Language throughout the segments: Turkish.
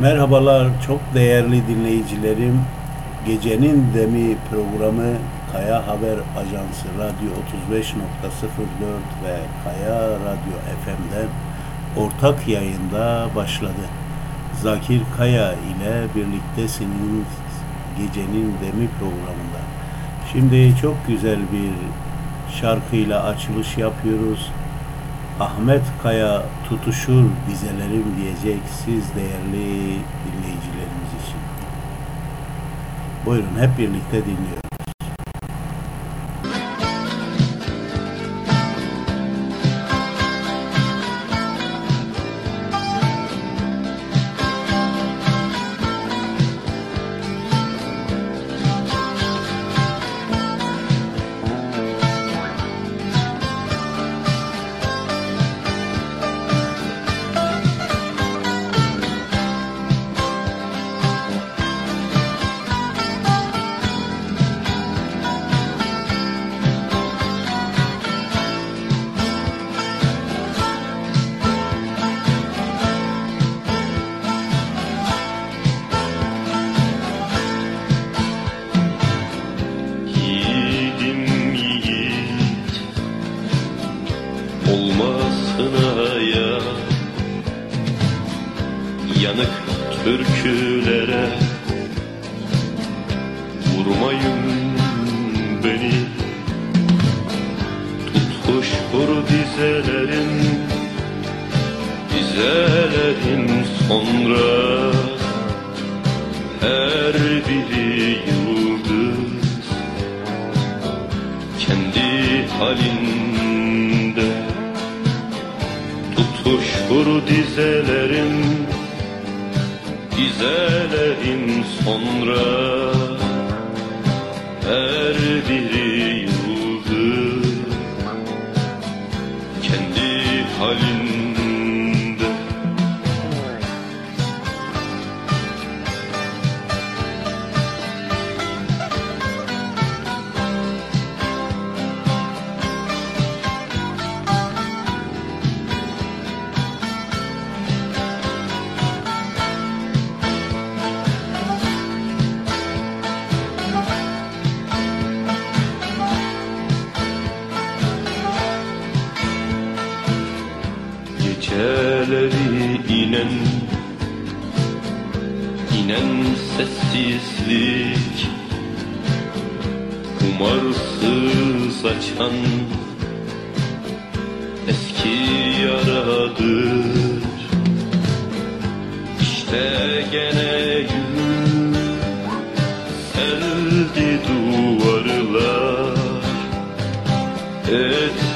Merhabalar çok değerli dinleyicilerim. Gecenin Demi programı Kaya Haber Ajansı Radyo 35.04 ve Kaya Radyo FM'den ortak yayında başladı. Zakir Kaya ile birliktesiniz Gecenin Demi programında. Şimdi çok güzel bir şarkıyla açılış yapıyoruz. Ahmet Kaya tutuşur dizelerim diyecek siz değerli dinleyicilerimiz için. Buyurun hep birlikte dinliyoruz. coşur dizelerim. Dizelerim sonra Her biri yıldır Kendi halinde sessizlik Umarsız saçan eski yaradır. İşte gene gün serdi duvarlar. Et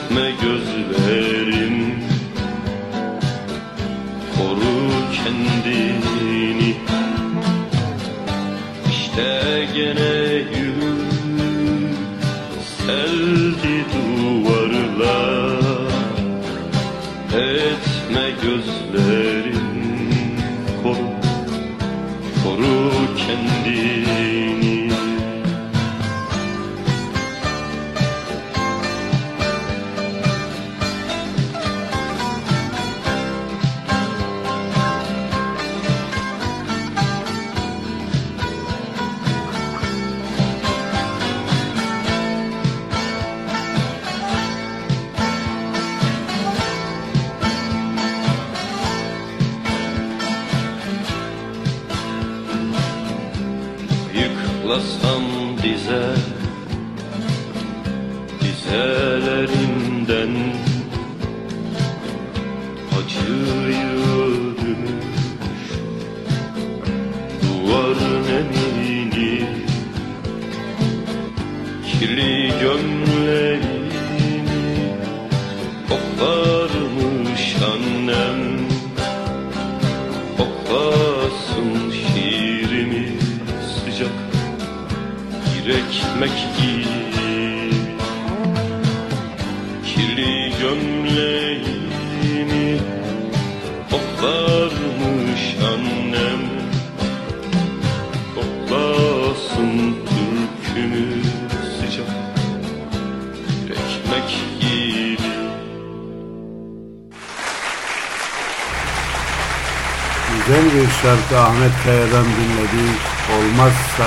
Kaya'dan dinledik. Olmazsa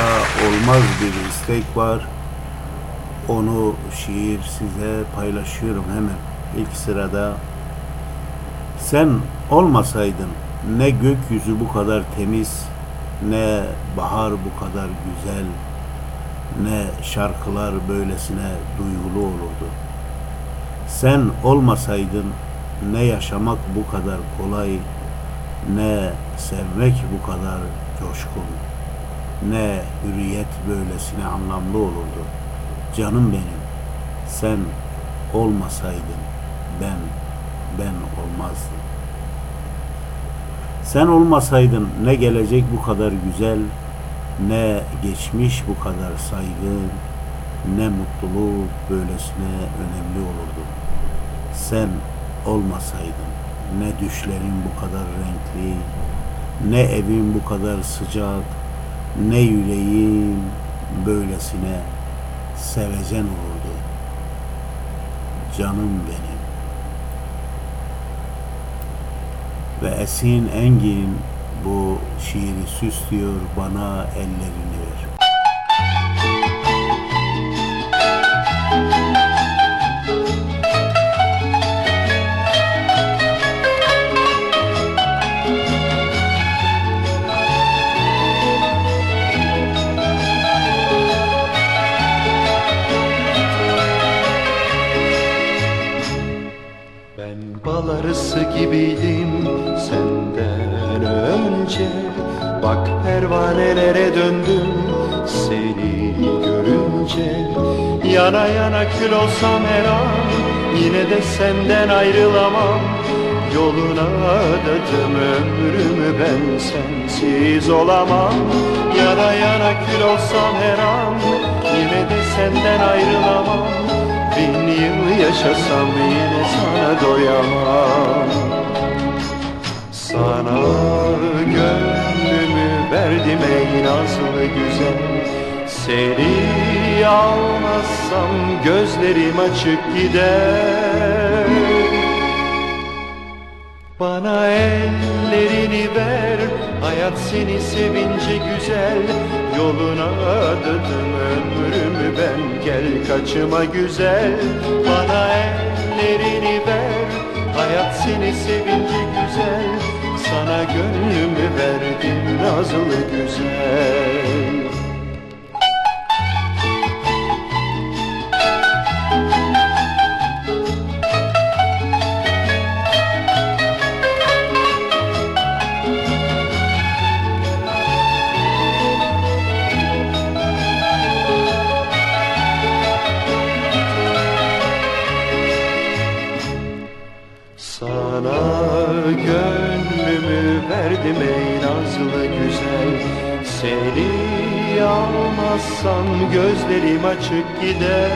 olmaz bir istek var. Onu şiir size paylaşıyorum hemen. İlk sırada sen olmasaydın ne gökyüzü bu kadar temiz, ne bahar bu kadar güzel, ne şarkılar böylesine duygulu olurdu. Sen olmasaydın ne yaşamak bu kadar kolay, ne sevmek bu kadar coşkun, ne hürriyet böylesine anlamlı olurdu. Canım benim, sen olmasaydın ben, ben olmazdım. Sen olmasaydın ne gelecek bu kadar güzel, ne geçmiş bu kadar saygın, ne mutluluk böylesine önemli olurdu. Sen olmasaydın ne düşlerin bu kadar renkli, ne evin bu kadar sıcak, ne yüreğin böylesine sevecen olurdu. Canım benim. Ve Esin Engin bu şiiri süslüyor bana ellerini ver. Gibiydim. Senden önce Bak pervanelere döndüm. Seni görünce Yana yana kül olsam her an yine de senden ayrılamam. Yoluna adadım ömrümü ben sensiz olamam. Yana yana kül olsam her an yine de senden ayrılamam. Bin yıl yaşasam yine sana doyamam Sana gönlümü verdim ey nazlı güzel. Seni almazsam gözlerim açık gider. Bana ellerini ver Hayat seni sevince güzel. Yoluna adadım ömrümü ben Gel kaçıma güzel. Bana ellerini ver Hayat seni sevince gönlümü verdim nazlı güzel Seni almazsam gözlerim açık gider.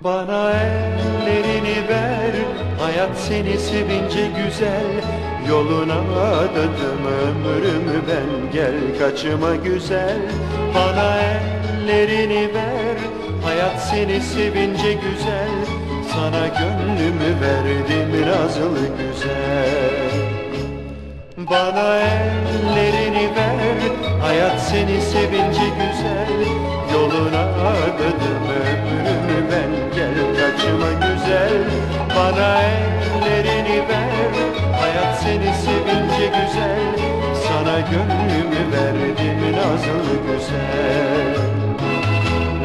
Bana ellerini ver Hayat seni sevince güzel. Yoluna adadım ömrümü ben Gel kaçıma güzel. Bana ellerini ver Hayat seni sevince güzel. Sana gönlümü verdim nazlı güzel bana ellerini ver. Hayat seni sevince güzel Yoluna adadım ömrümü ben. Gel kaçıma güzel Bana ellerini ver. Hayat seni sevince güzel Sana gönlümü verdim nazlı güzel.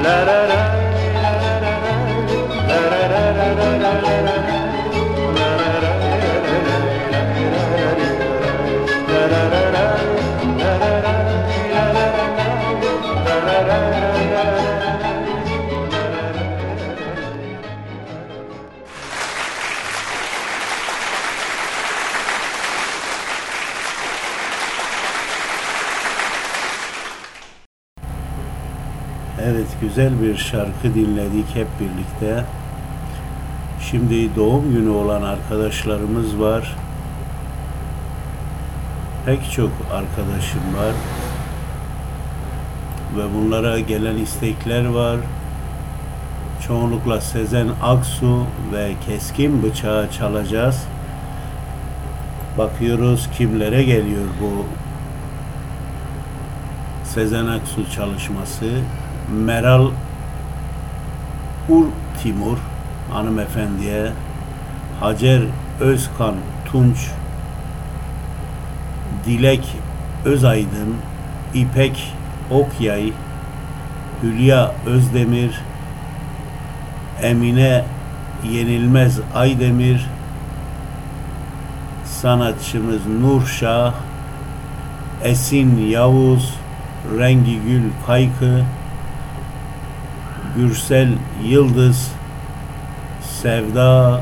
La la la Evet güzel bir şarkı dinledik hep birlikte. Şimdi doğum günü olan arkadaşlarımız var. Pek çok arkadaşım var. Ve bunlara gelen istekler var. Çoğunlukla Sezen Aksu ve Keskin Bıçağı çalacağız. Bakıyoruz kimlere geliyor bu Sezen Aksu çalışması. Meral Ur Timur hanımefendiye Hacer Özkan Tunç Dilek Özaydın İpek Okyay Hülya Özdemir Emine Yenilmez Aydemir sanatçımız Nurşah Esin Yavuz Rengi Gül Kaykı Gürsel Yıldız Sevda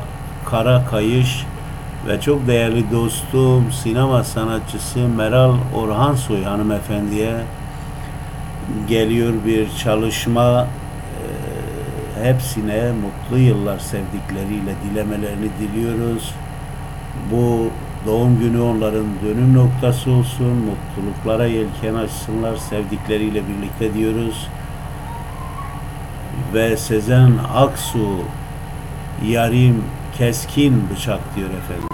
Karakayış ve çok değerli dostum sinema sanatçısı Meral Orhansoy hanımefendiye geliyor bir çalışma Ee, hepsine mutlu yıllar sevdikleriyle dilemelerini diliyoruz. Bu doğum günü onların dönüm noktası olsun, mutluluklara yelken açsınlar sevdikleriyle birlikte diyoruz. Ve Sezen Aksu yarim keskin bıçak diyor efendim.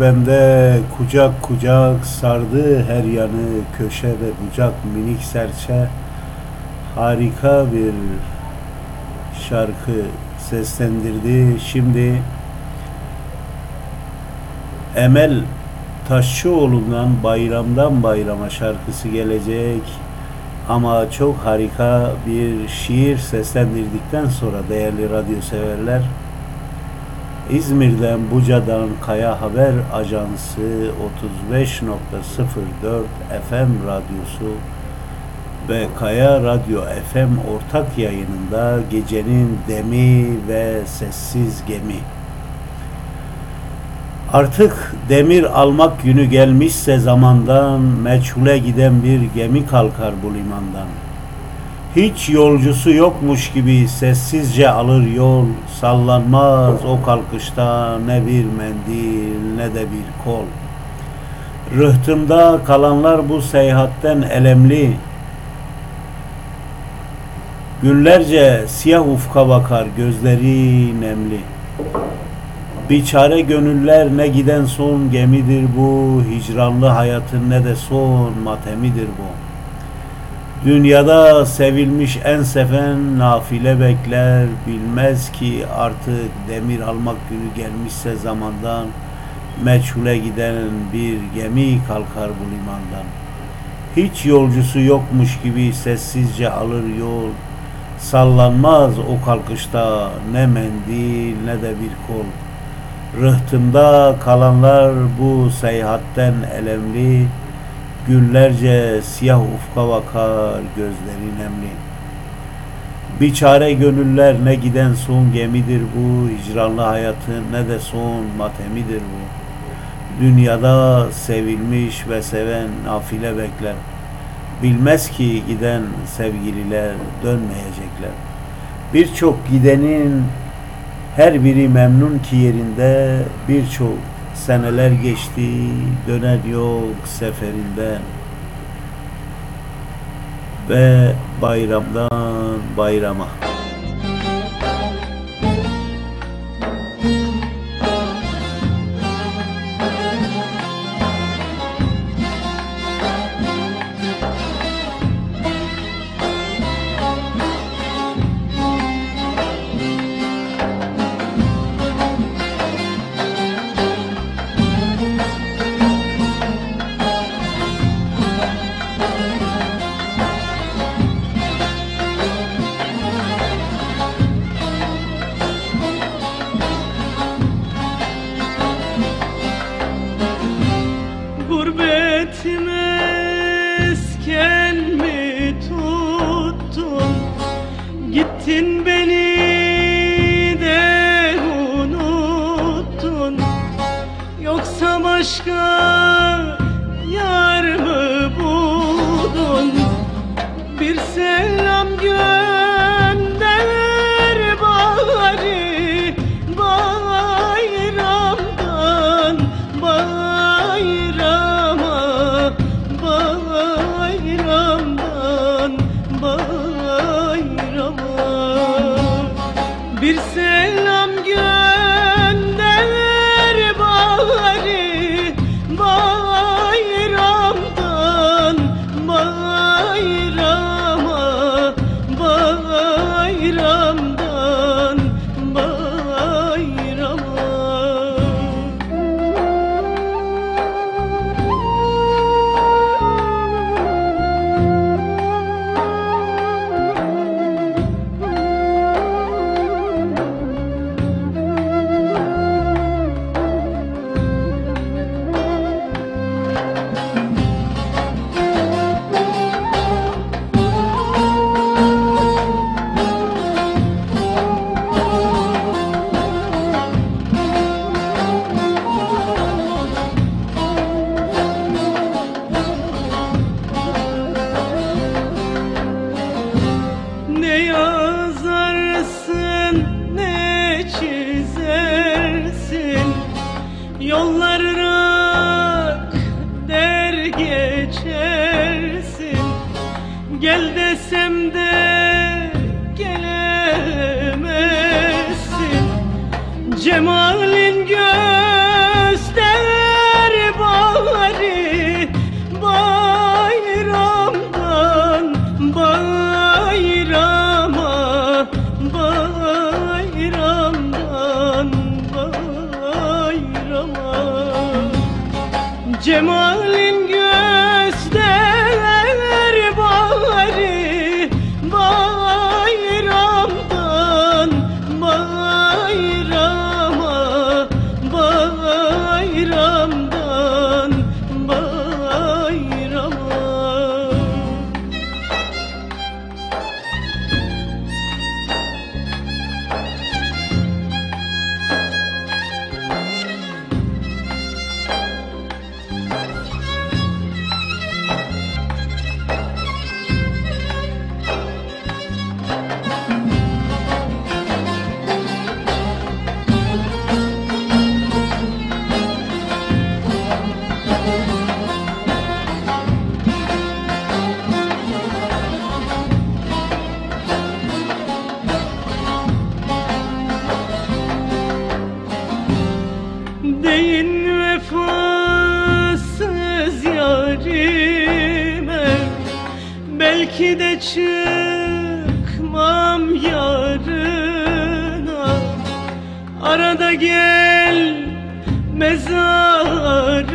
Bende kucak kucak sardı her yanı köşe ve bucak minik serçe harika bir şarkı seslendirdi. Şimdi Emel Taşçıoğlu'ndan Bayramdan Bayrama şarkısı gelecek. Ama çok harika bir şiir seslendirdikten sonra değerli radyo severler İzmir'den Buca'dan Kaya Haber Ajansı 35.04 FM radyosu ve Kaya Radyo FM ortak yayınında gecenin demi ve sessiz gemi. Artık demir almak günü gelmişse zamandan meçhule giden bir gemi kalkar bu limandan. Hiç yolcusu yokmuş gibi sessizce alır yol, sallanmaz o kalkışta ne bir mendil ne de bir kol. Rıhtımda kalanlar bu seyahatten elemli, Günlerce siyah ufka bakar gözleri nemli. Biçare gönüller ne giden son gemidir bu, hicranlı hayatın ne de son matemidir bu. Dünyada sevilmiş en seven nafile bekler, bilmez ki artık demir almak günü gelmişse zamandan, meçhule giden bir gemi kalkar bu limandan. Hiç yolcusu yokmuş gibi sessizce alır yol, sallanmaz o kalkışta ne mendil ne de bir kol. Rıhtımda kalanlar bu seyahatten elemli, Günlerce siyah ufka bakar gözleri nemli. Biçare gönüller ne giden son gemidir bu, hicranlı hayatın ne de son matemidir bu. Dünyada sevilmiş ve seven nafile bekler. Bilmez ki giden sevgililer dönmeyecekler. Birçok gidenin her biri memnun ki yerinde birçok seneler geçti döner yok seferinden ve bayramdan bayrama. Arada gel mezarıma.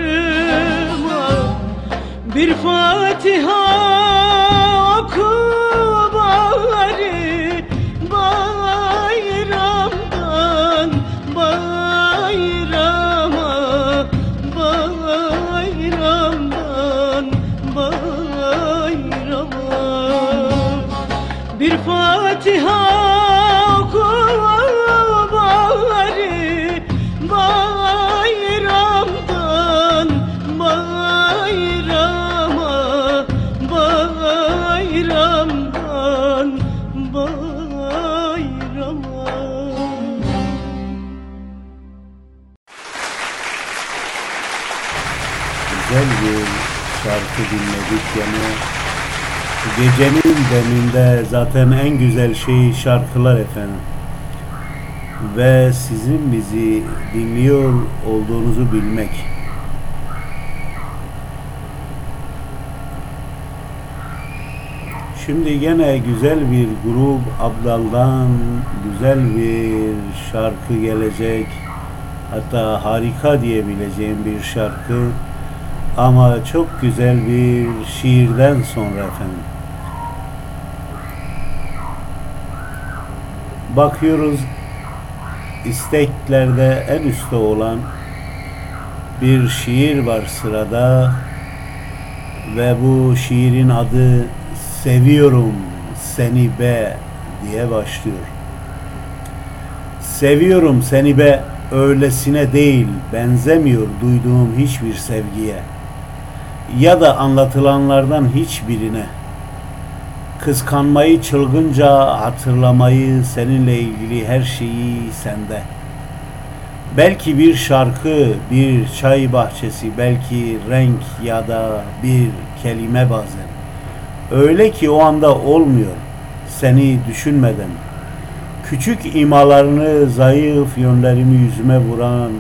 Bir Fatiha yani. Gecenin deminde zaten en güzel şey şarkılar efendim. Ve sizin bizi dinliyor olduğunuzu bilmek. Şimdi gene güzel bir grup Abdal'dan güzel bir şarkı gelecek. Hatta harika diyebileceğim bir şarkı. Ama çok güzel bir şiirden sonra efendim. Bakıyoruz isteklerde en üstte olan bir şiir var sırada ve bu şiirin adı Seviyorum Seni Be diye başlıyor. Seviyorum seni be öylesine değil benzemiyor duyduğum hiçbir sevgiye ya da anlatılanlardan hiçbirine. Kıskanmayı çılgınca hatırlamayı seninle ilgili her şeyi sende. Belki bir şarkı, bir çay bahçesi, belki renk ya da bir kelime bazen. Öyle ki o anda olmuyor seni düşünmeden. Küçük imalarını, zayıf yönlerimi yüzüme vuran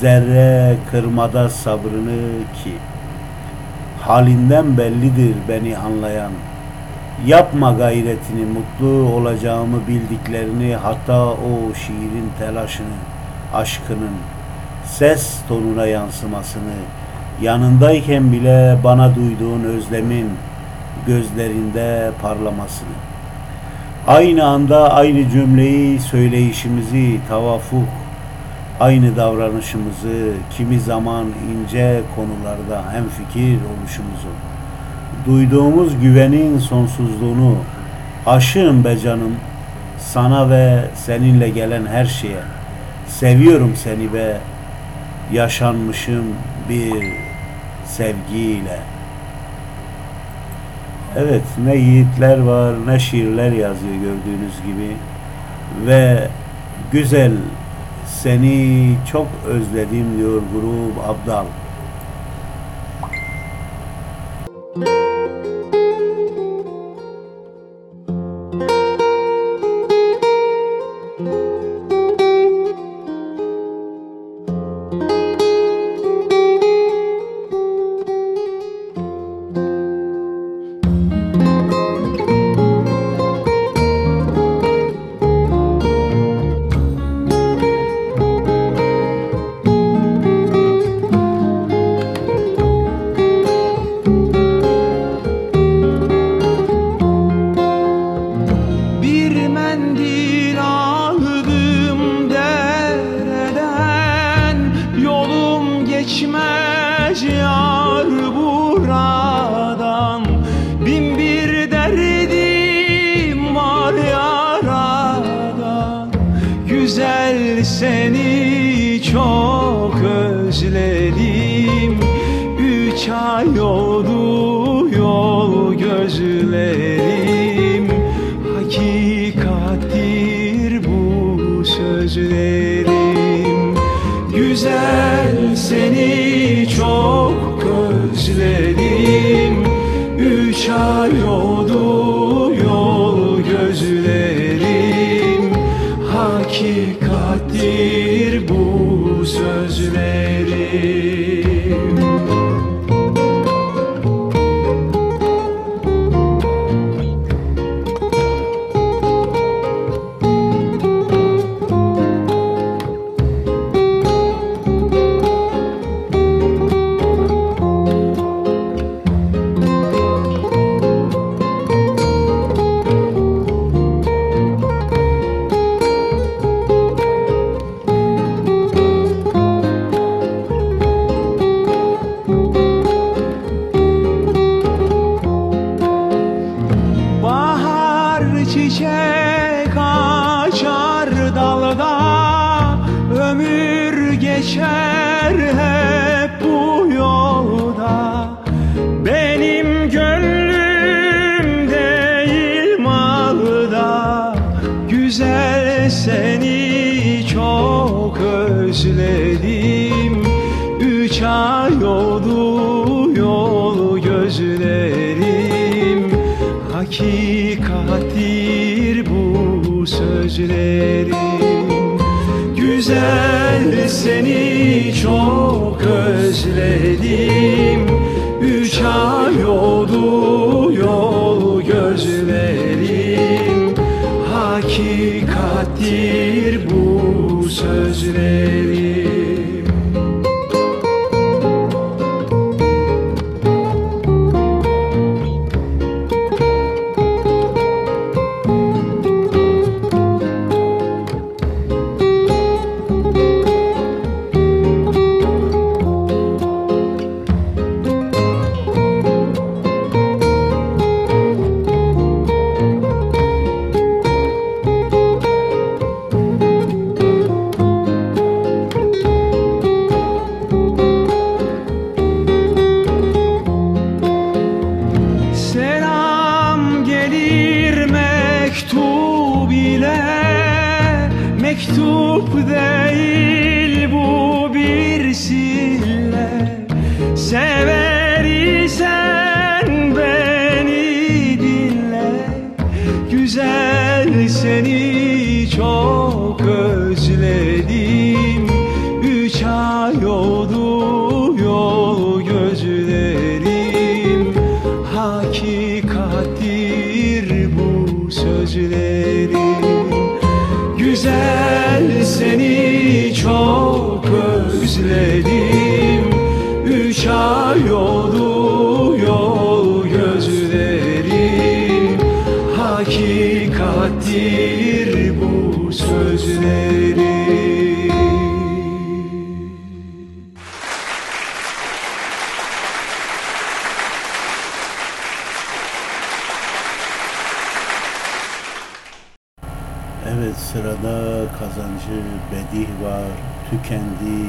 zerre kırmada sabrını ki halinden bellidir beni anlayan. Yapma gayretini, mutlu olacağımı bildiklerini, hatta o şiirin telaşını, aşkının, ses tonuna yansımasını, yanındayken bile bana duyduğun özlemin gözlerinde parlamasını. Aynı anda aynı cümleyi söyleyişimizi tavafuk, aynı davranışımızı kimi zaman ince konularda hem fikir oluşumuzu, duyduğumuz güvenin sonsuzluğunu, aşığım be canım sana ve seninle gelen her şeye, seviyorum seni be, yaşanmışım bir sevgiyle. Evet ne yiğitler var ne şiirler yazıyor gördüğünüz gibi. Ve güzel seni çok özledim diyor grup Abdal. Güzel seni çok özledim. Üç ay oldu yol gözlerim. Hakikattir bu sözlerim. Güzel seni çok özledim. Üç ay oldu yol sözlerim bu sözlerim Evet sırada kazancı bedih var, tükendi,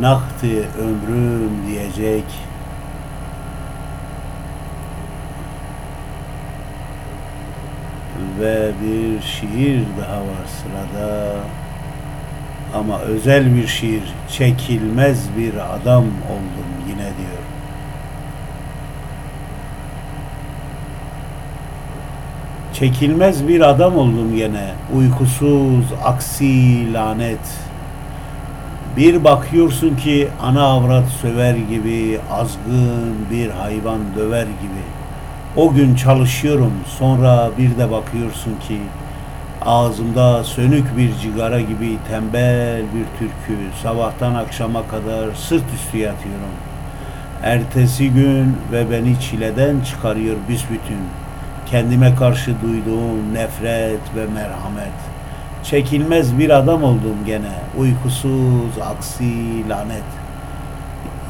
naktı ömrüm diyecek. Ve bir şiir daha var sırada. Ama özel bir şiir, çekilmez bir adam oldum yine diyor. Çekilmez bir adam oldum gene. Uykusuz, aksi, lanet. Bir bakıyorsun ki ana avrat söver gibi, azgın bir hayvan döver gibi. O gün çalışıyorum, sonra bir de bakıyorsun ki ağzımda sönük bir cigara gibi tembel bir türkü sabahtan akşama kadar sırt üstü yatıyorum. Ertesi gün ve beni çileden çıkarıyor büsbütün. Kendime karşı duyduğum nefret ve merhamet. Çekilmez bir adam oldum gene. Uykusuz, aksi, lanet.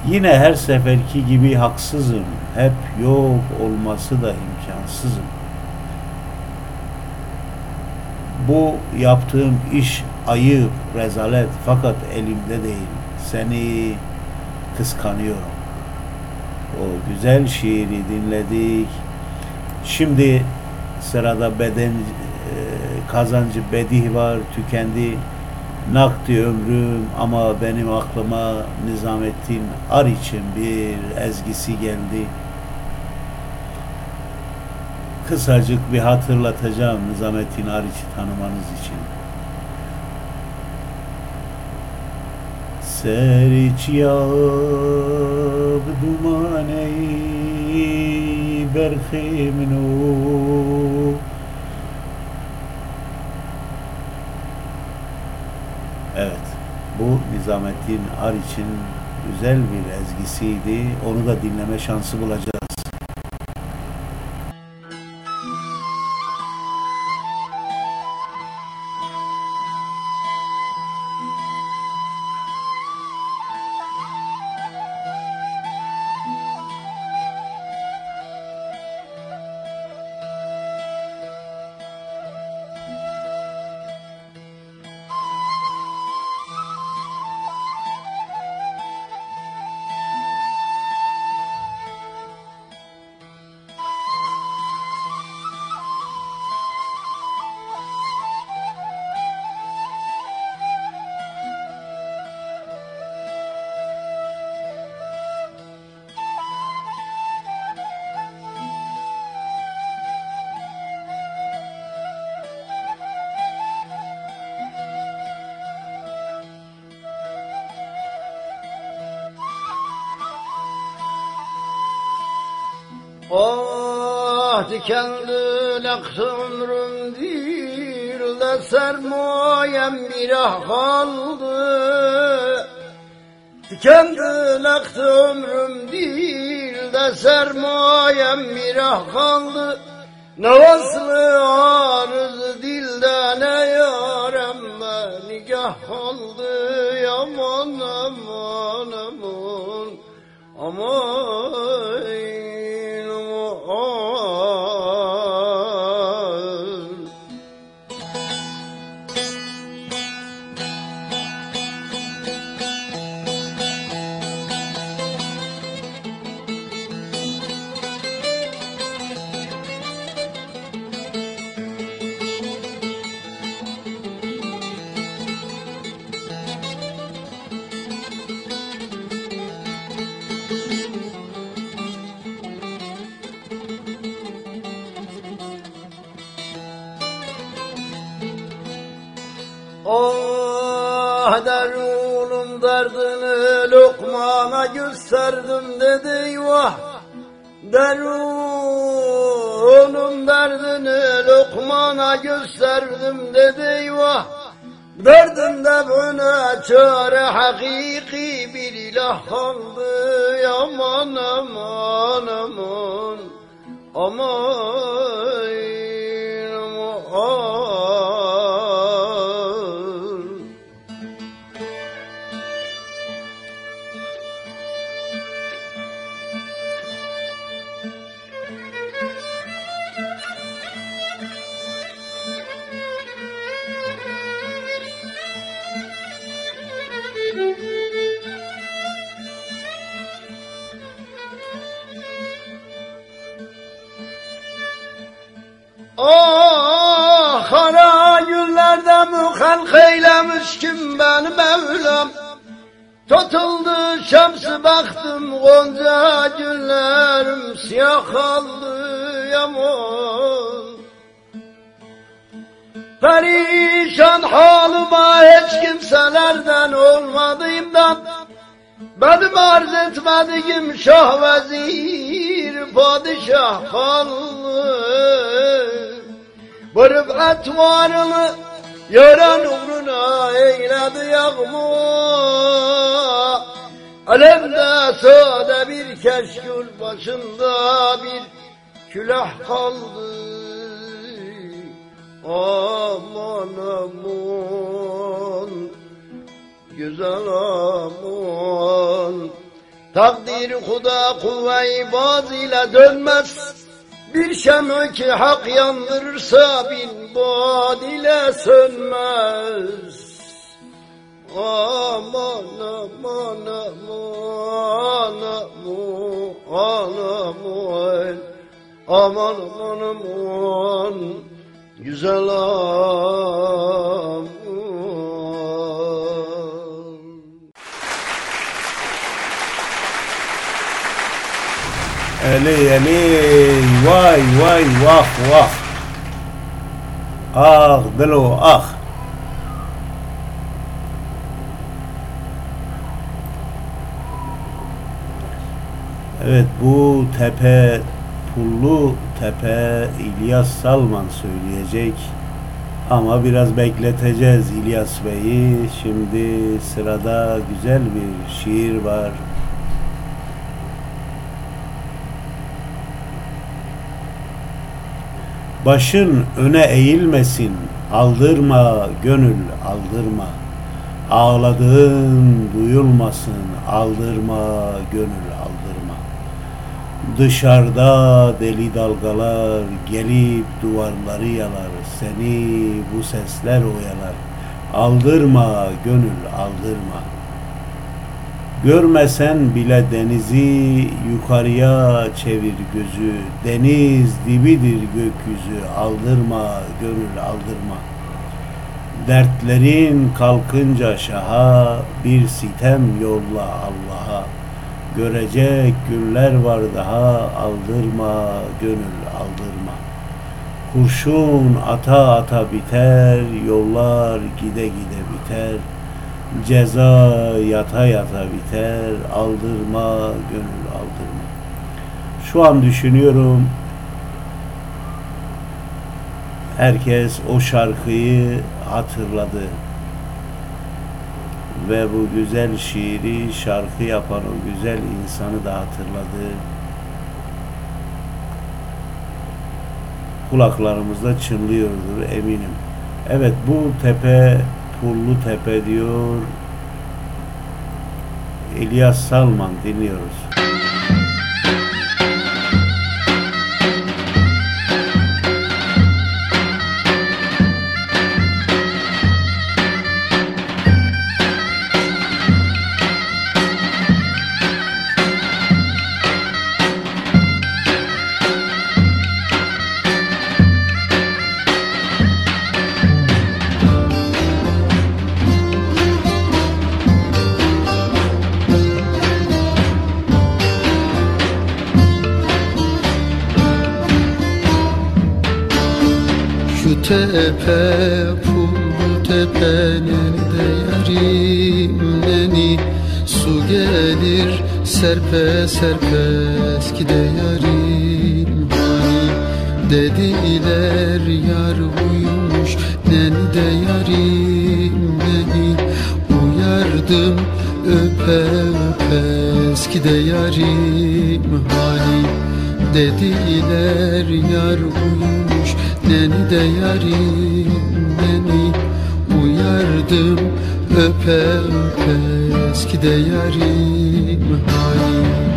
Yine her seferki gibi haksızım. Hep yok olması da imkansızım. Bu yaptığım iş ayıp, rezalet fakat elimde değil. Seni kıskanıyorum. O güzel şiiri dinledik. Şimdi sırada beden e, kazancı bedih var, tükendi. Nakdi ömrüm ama benim aklıma Nizamettin Ariç'in bir ezgisi geldi. Kısacık bir hatırlatacağım Nizamettin Ariç'i tanımanız için. Seriç yab dumaneyi berhimnu Evet, bu Nizamettin Ariç'in güzel bir ezgisiydi. Onu da dinleme şansı bulacağız. Vah dikenli naksı ömrüm değil de sermayem bir ah kaldı Dikenli naksı ömrüm değil de sermayem bir ah kaldı Ne vaslı arız dilde ne yaremme nigah kaldı Aman aman aman aman eyvah Derunum derdini lokmana gösterdim dedi eyvah. Derdimde buna çare hakiki bir ilah kaldı. Aman aman aman Aman muhalk eylemiş kim benim Mevlam? Tutuldu şemsi baktım gonca günlerim siyah kaldı yaman Perişan halıma hiç kimselerden olmadığımdan benim arz etmediğim şah vezir padişah kaldı. Bu rıfat varını yaran uğruna eyledi yağma Alemde sade bir keşkül başında bir külah kaldı. Aman aman güzel aman. Takdir huda kuvve-i ile dönmez Bir şemü ki hak yandırırsa bin bad ile sönmez. Aman aman aman aman aman. Aman aman aman. Güzel aman Eli eli vay vay vah vah. Ah dilo ah. Evet bu tepe pullu tepe İlyas Salman söyleyecek. Ama biraz bekleteceğiz İlyas Bey'i. Şimdi sırada güzel bir şiir var. Başın öne eğilmesin, aldırma gönül aldırma. Ağladığın duyulmasın, aldırma gönül aldırma. Dışarıda deli dalgalar gelip duvarları yalar, seni bu sesler oyalar. Aldırma gönül aldırma. Görmesen bile denizi yukarıya çevir gözü. Deniz dibidir gökyüzü. Aldırma gönül aldırma. Dertlerin kalkınca şaha bir sitem yolla Allah'a. Görecek günler var daha aldırma gönül aldırma. Kurşun ata ata biter, yollar gide gide biter. Ceza yata yata biter, aldırma gönül aldırma. Şu an düşünüyorum, Herkes o şarkıyı hatırladı. Ve bu güzel şiiri şarkı yapan o güzel insanı da hatırladı. Kulaklarımızda çınlıyordur eminim. Evet bu tepe Pullu Tepe diyor. İlyas Salman dinliyoruz. Tepe pul tepenin de yarim neni Su gelir serpe serpe eskide yarim hani Dediler yar uyumuş neni de yarim neni Uyardım öpe öpe eskide yarim hani Dediler yar uyumuş Neni de yarim neni Uyardım. Öpe öpe Eski de yarim. Hani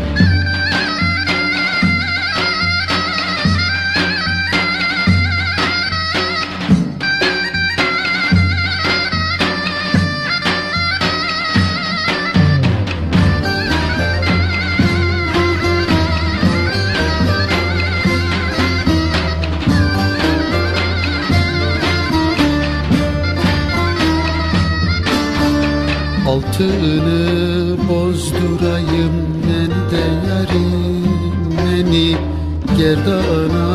Altını bozdurayım neni de yarim neni? Gerdana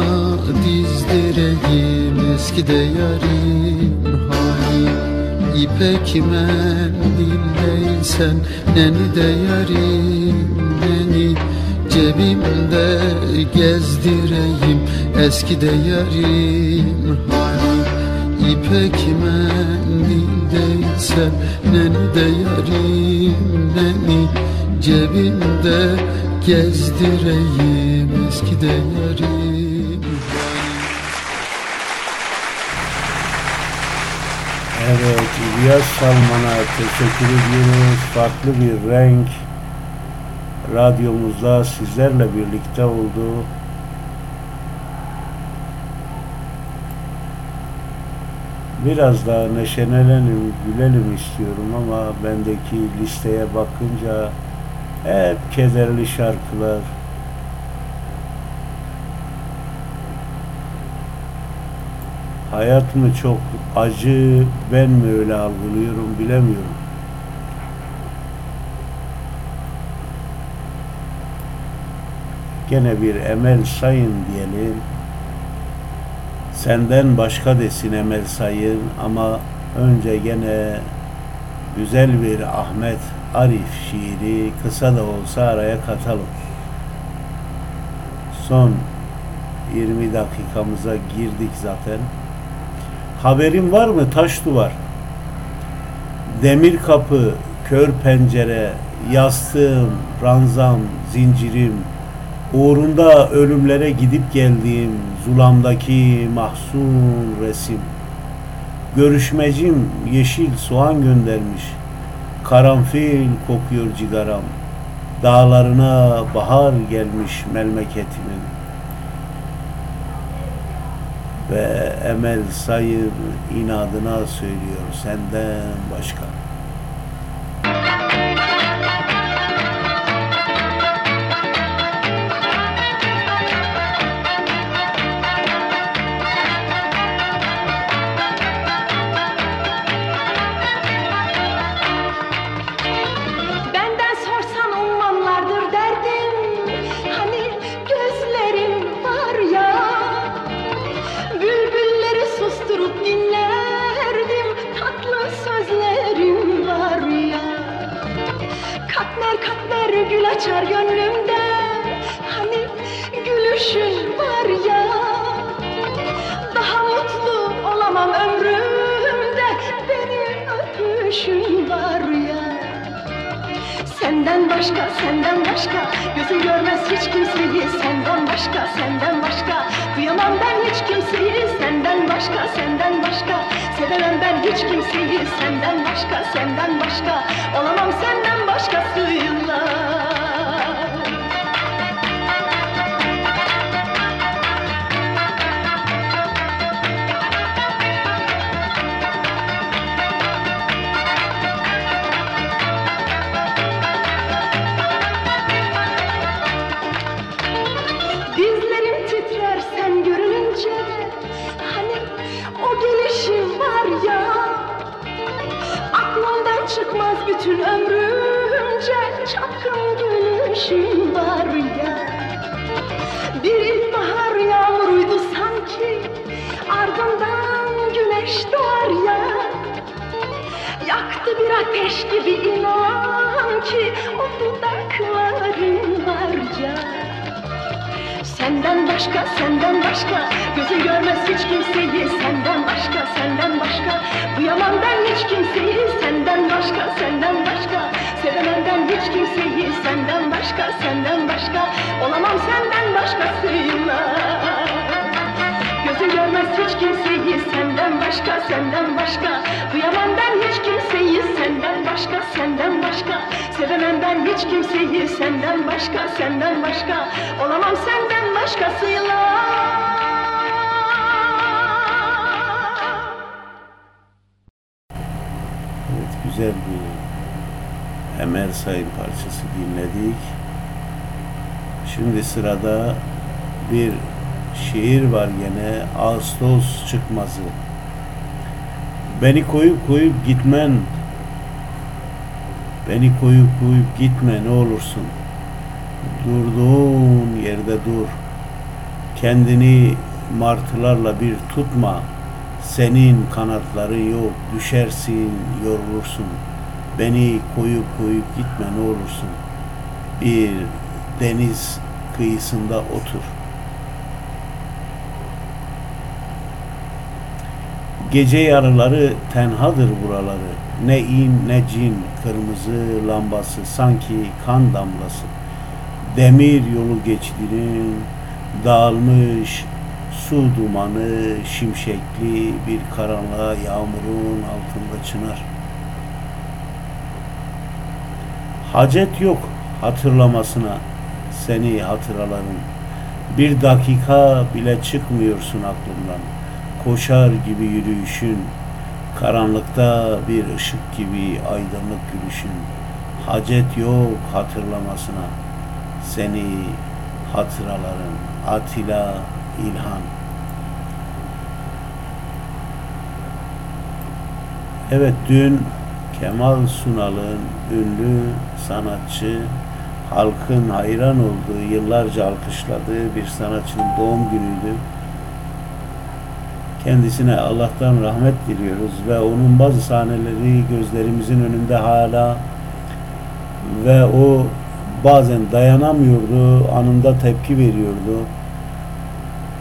dizdireyim eski de yarim hani İpek mendilleysen neni de yarim neni? Cebimde gezdireyim eski de yarim hani İpek mendildeysen Neni yarim neni Cebimde gezdireyim Eski yarim Evet, İlyas Salman'a teşekkür ediyoruz. Farklı bir renk radyomuzda sizlerle birlikte oldu. Biraz daha neşelenelim, gülelim istiyorum ama bendeki listeye bakınca hep kederli şarkılar. Hayat mı çok acı, ben mi öyle algılıyorum bilemiyorum. Gene bir Emel Sayın diyelim. Senden başka desin Emel Sayın ama önce gene güzel bir Ahmet Arif şiiri kısa da olsa araya katalım. Son 20 dakikamıza girdik zaten. Haberin var mı taş duvar? Demir kapı, kör pencere, yastığım, ranzam, zincirim, uğrunda ölümlere gidip geldiğim zulamdaki mahzun resim. Görüşmecim yeşil soğan göndermiş. Karanfil kokuyor cigaram. Dağlarına bahar gelmiş memleketimin. Ve Emel Sayır inadına söylüyor senden başka. Bahar gül açar gönlümde Hani gülüşün var ya. Daha mutlu olamam ömrümde. Benim öpüşüm var Senden başka, senden başka. Gözüm görmez hiç kimseyi. Senden başka, senden başka. Duyamam ben hiç kimseyi. Senden başka, senden başka. Sevemem ben hiç kimseyi. Senden başka, senden başka. Olamam senden başkasıyla Yaktı bir ateş gibi inan ki O dudakların var ya Senden başka, senden başka Gözün görmez hiç kimseyi. Senden başka, senden başka Duyamam ben hiç kimseyi. Senden başka, senden başka Sevemem ben hiç kimseyi. Senden başka, senden başka Olamam senden başkasıyla. Gözün görmez hiç kimseyi. Senden başka, senden başka Duyamam ben başka, senden başka Sevemem ben hiç kimseyi Senden başka, senden başka Olamam senden başkasıyla Evet güzel bir Emel Sayın parçası dinledik. Şimdi sırada bir şiir var gene Ağustos çıkmazı. Beni koyup koyup gitmen Beni koyup koyup gitme ne olursun. Durduğun yerde dur. Kendini martılarla bir tutma. Senin kanatların yok. Düşersin, yorulursun. Beni koyup koyup gitme ne olursun. Bir deniz kıyısında otur. Gece yarıları tenhadır buraları. Ne in ne cin, kırmızı lambası sanki kan damlası. Demir yolu geçtiğinin dağılmış su dumanı şimşekli bir karanlığa yağmurun altında çınar. Hacet yok hatırlamasına seni hatıraların. Bir dakika bile çıkmıyorsun aklımdan. Koşar gibi yürüyüşün, karanlıkta bir ışık gibi aydınlık gülüşün. Hacet yok hatırlamasına seni hatıraların. Atilla İlhan. Evet dün Kemal Sunal'ın ünlü sanatçı halkın hayran olduğu, yıllarca alkışladığı bir sanatçının doğum günüydü. Kendisine Allah'tan rahmet diliyoruz ve onun bazı sahneleri gözlerimizin önünde hala ve o bazen dayanamıyordu, anında tepki veriyordu.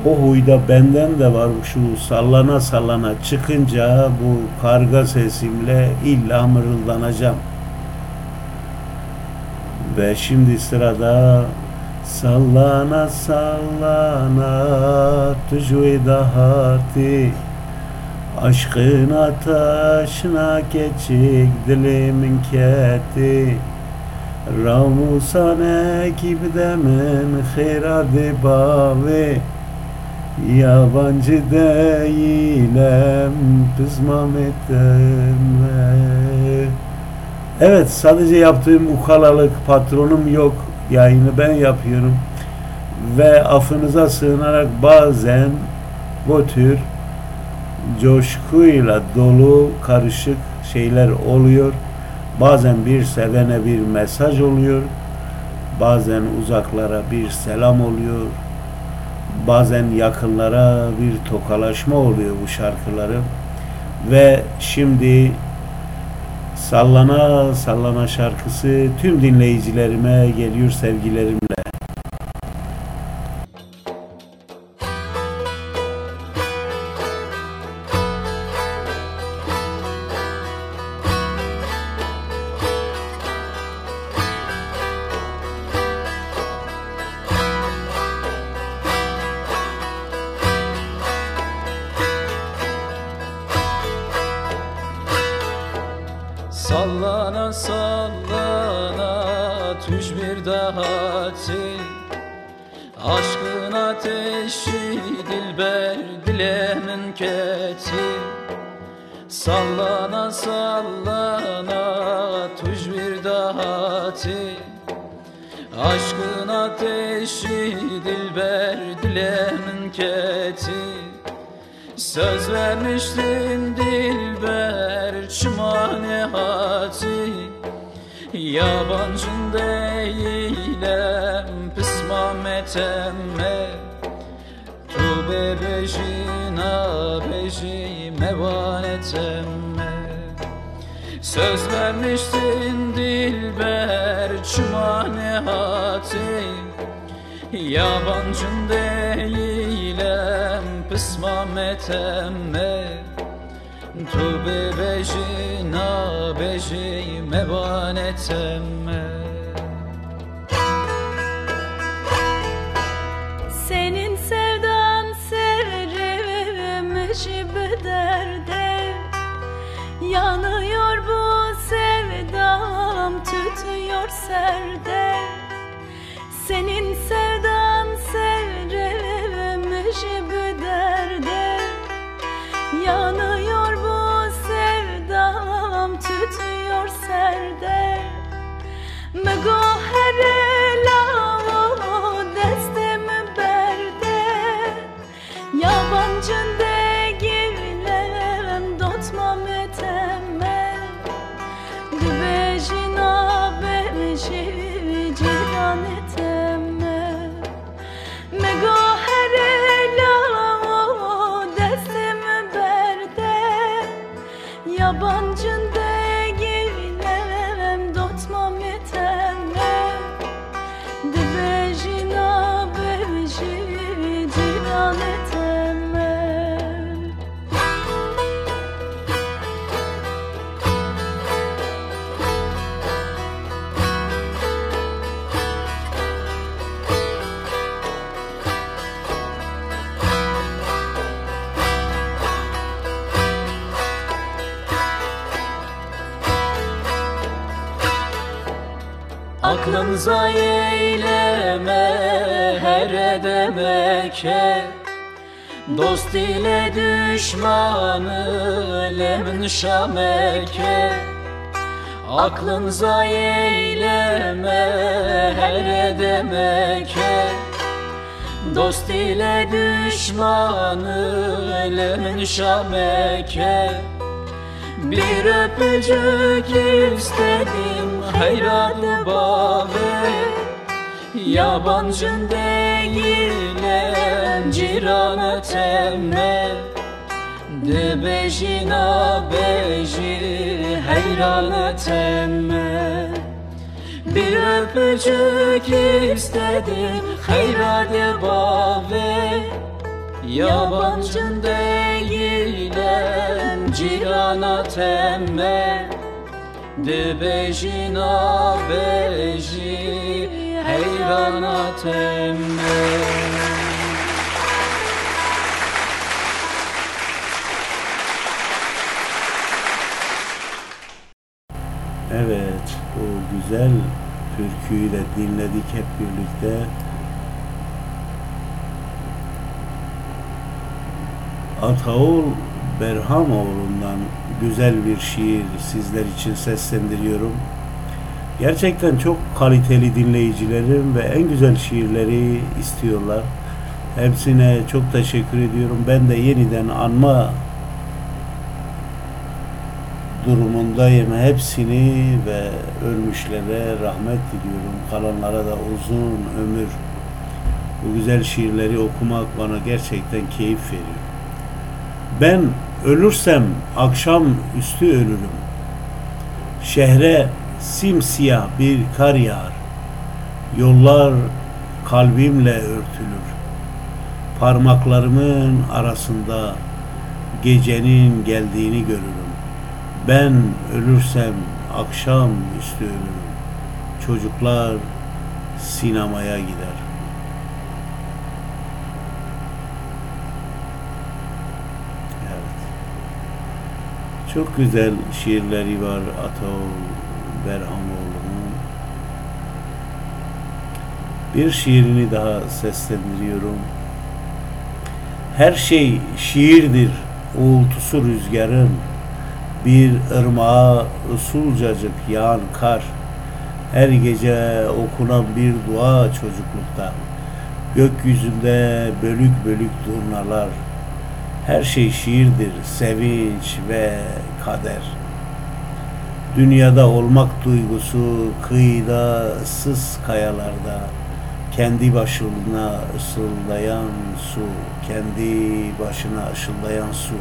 O huyda benden de var şu sallana sallana çıkınca bu karga sesimle illa mırıldanacağım. Ve şimdi sırada sallana sallana tücvida hati Aşkın ateşine geçik dilimin keti. Ramusane gibi min khiradı bavi Yabancı değilim pızmam etme Evet sadece yaptığım ukalalık patronum yok yayını ben yapıyorum ve affınıza sığınarak bazen bu tür coşkuyla dolu karışık şeyler oluyor. Bazen bir sevene bir mesaj oluyor. Bazen uzaklara bir selam oluyor. Bazen yakınlara bir tokalaşma oluyor bu şarkıları. Ve şimdi Sallana Sallana şarkısı tüm dinleyicilerime geliyor sevgilerimle. Aşkın ateşi dilber dilemin keti. Söz vermiştin dilber çumanehati Yabancın değilim pısmamet emme Tu bebejina beji mevanet emme Söz vermiştin dilber çumanehati Yabancın değilim pısmamet emme Tu bebejina beji mevanet emme tütüyor serde Senin sevdan serilmiş bir derde. Yanıyor bu sevdam tütüyor serde. Mego Aklınıza eyleme her edemeke. Dost ile düşmanı lemin şameke. Aklınıza eyleme her edemeke. Dost ile düşmanı lemin şameke. Bir öpücük istedim hayranı babe Yabancın değilim ciranı temme De bejina beji hayranı temme Bir öpücük istedim hayranı babe Yabancın değilim cirana temme De bejina beji heyrana temme Evet, o güzel türküyü de dinledik hep birlikte. Ataol Berhamoğlu'ndan güzel bir şiir sizler için seslendiriyorum. Gerçekten çok kaliteli dinleyicilerim ve en güzel şiirleri istiyorlar. Hepsine çok teşekkür ediyorum. Ben de yeniden anma durumundayım. Hepsini ve ölmüşlere rahmet diliyorum. Kalanlara da uzun ömür. Bu güzel şiirleri okumak bana gerçekten keyif veriyor. Ben ölürsem akşam üstü ölürüm. Şehre simsiyah bir kar yağar. Yollar kalbimle örtülür. Parmaklarımın arasında gecenin geldiğini görürüm. Ben ölürsem akşam üstü ölürüm. Çocuklar sinemaya gider. Evet. Çok güzel şiirleri var Ato Berhamoğlu'nun. Bir şiirini daha seslendiriyorum. Her şey şiirdir, uğultusu rüzgarın. Bir ırmağa usulcacık yağan kar. Her gece okunan bir dua çocuklukta. Gökyüzünde bölük bölük durnalar. Her şey şiirdir, sevinç ve kader. Dünyada olmak duygusu kıyıda, ıssız kayalarda. Kendi başına ısıldayan su, kendi başına ışıldayan su.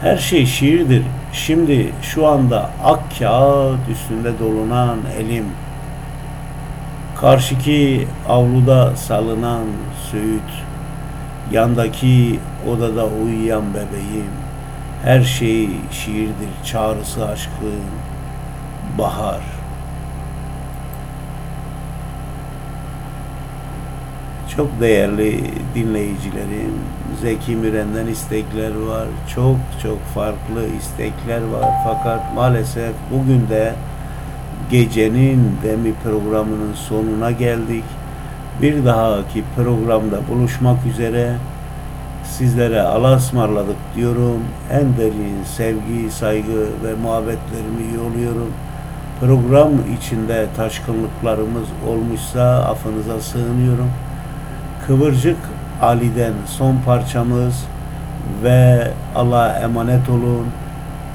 Her şey şiirdir. Şimdi şu anda ak kağıt üstünde dolunan elim. Karşıki avluda salınan söğüt. Yandaki odada uyuyan bebeğim. Her şey şiirdir. Çağrısı aşkın. Bahar. Çok değerli dinleyicilerim, Zeki Müren'den istekler var. Çok çok farklı istekler var. Fakat maalesef bugün de gecenin demi programının sonuna geldik. Bir dahaki programda buluşmak üzere sizlere Allah'a ısmarladık diyorum. En derin sevgi, saygı ve muhabbetlerimi yolluyorum. Program içinde taşkınlıklarımız olmuşsa affınıza sığınıyorum. Kıvırcık Ali'den son parçamız ve Allah'a emanet olun.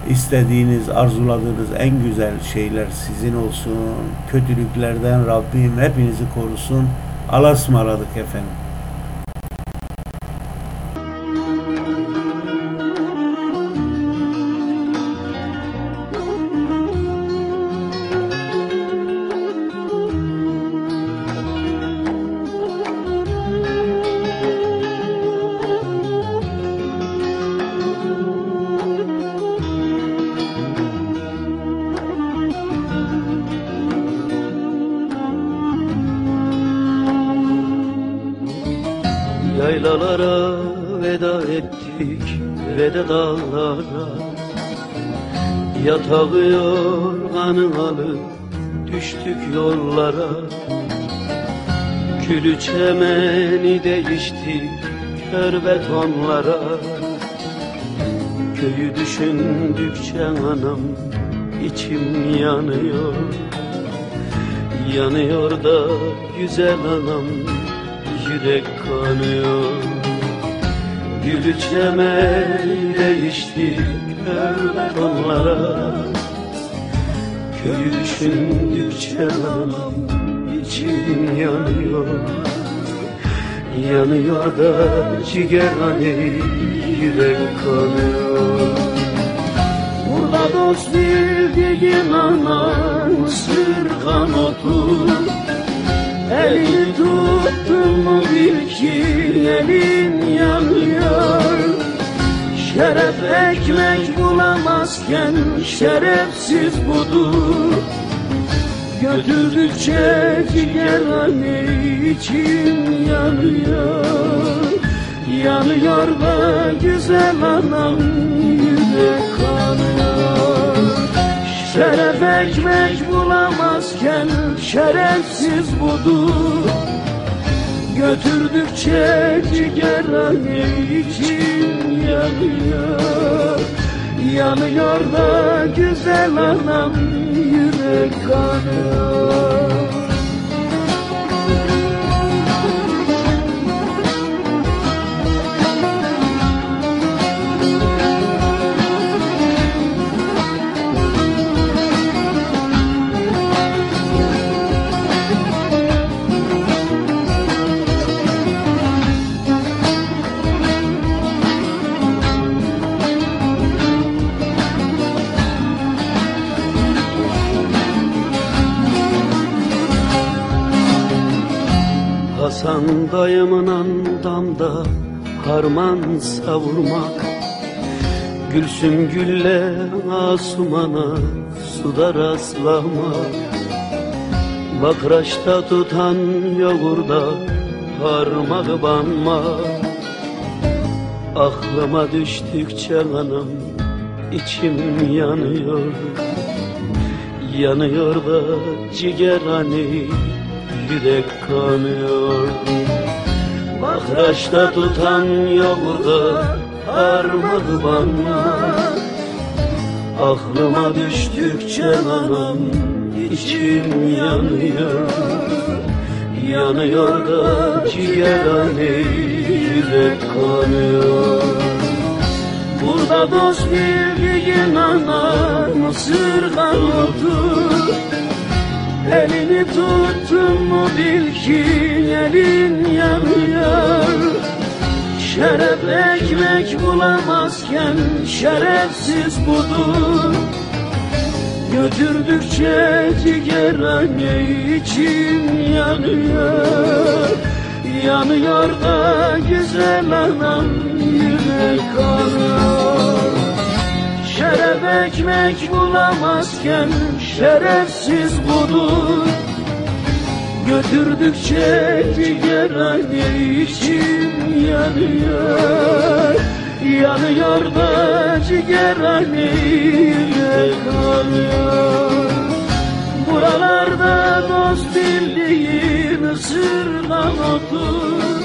İstediğiniz, arzuladığınız en güzel şeyler sizin olsun. Kötülüklerden Rabbim hepinizi korusun. Allah'a ısmarladık efendim. Yatağı yorganı alıp düştük yollara. Külü çemeni değiştik kör betonlara. Köyü düşündükçe anam içim yanıyor. Yanıyor da güzel anam yürek kanıyor. Gülü çemeni değiştik kör betonlara Köyü düşündükçe içim yanıyor. Yanıyor da ciğerhane yürek kanıyor. Burada dost bildiğin anan sırgan otur. Elini tuttun mu bil ki elin yanıyor Şeref ekmek bulamazken şerefsiz budur. Götürdükçe ciğerhane içim yanıyor. Yanıyor da güzel anam yürek kanıyor. Şeref ekmek bulamazken şerefsiz budur. Götürdükçe ciğerhane içim yanıyor Yanıyor da güzel anam yürek kanıyor Hasan dayımın andamda harman savurmak. Gülsüm gülle asumana suda rastlamak. Bakraçta tutan yoğurda parmağı banmak. Aklıma düştükçe anam içim yanıyor. Yanıyor da ciğer hani yürek kanıyor. Bahraçta tutan yolda armadı bana. Aklıma düştükçe anam içim yanıyor. Yanıyor da ciğer hani yürek kanıyor. Burada dost bildiğin ana mısır kanotu Elini tuttun mu bil ki elin yanıyor. Şeref ekmek bulamazken şerefsiz budur. Götürdükçe ciğerane için yanıyor. Yanıyor da güzel anam yürek kanıyor Şeref ekmek bulamazken şerefsiz budur. Götürdükçe ciğerane için yanıyor. Yanıyor da ciğerane kanıyor Buralarda dost bildiğin ısırgan otur.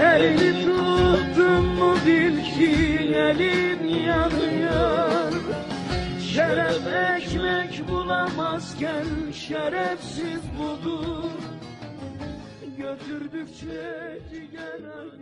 Elini tuttun mu bil ki elin yanıyor Şeref ekmek bulamazken şerefsiz budur. Götürdükçe için yanıyor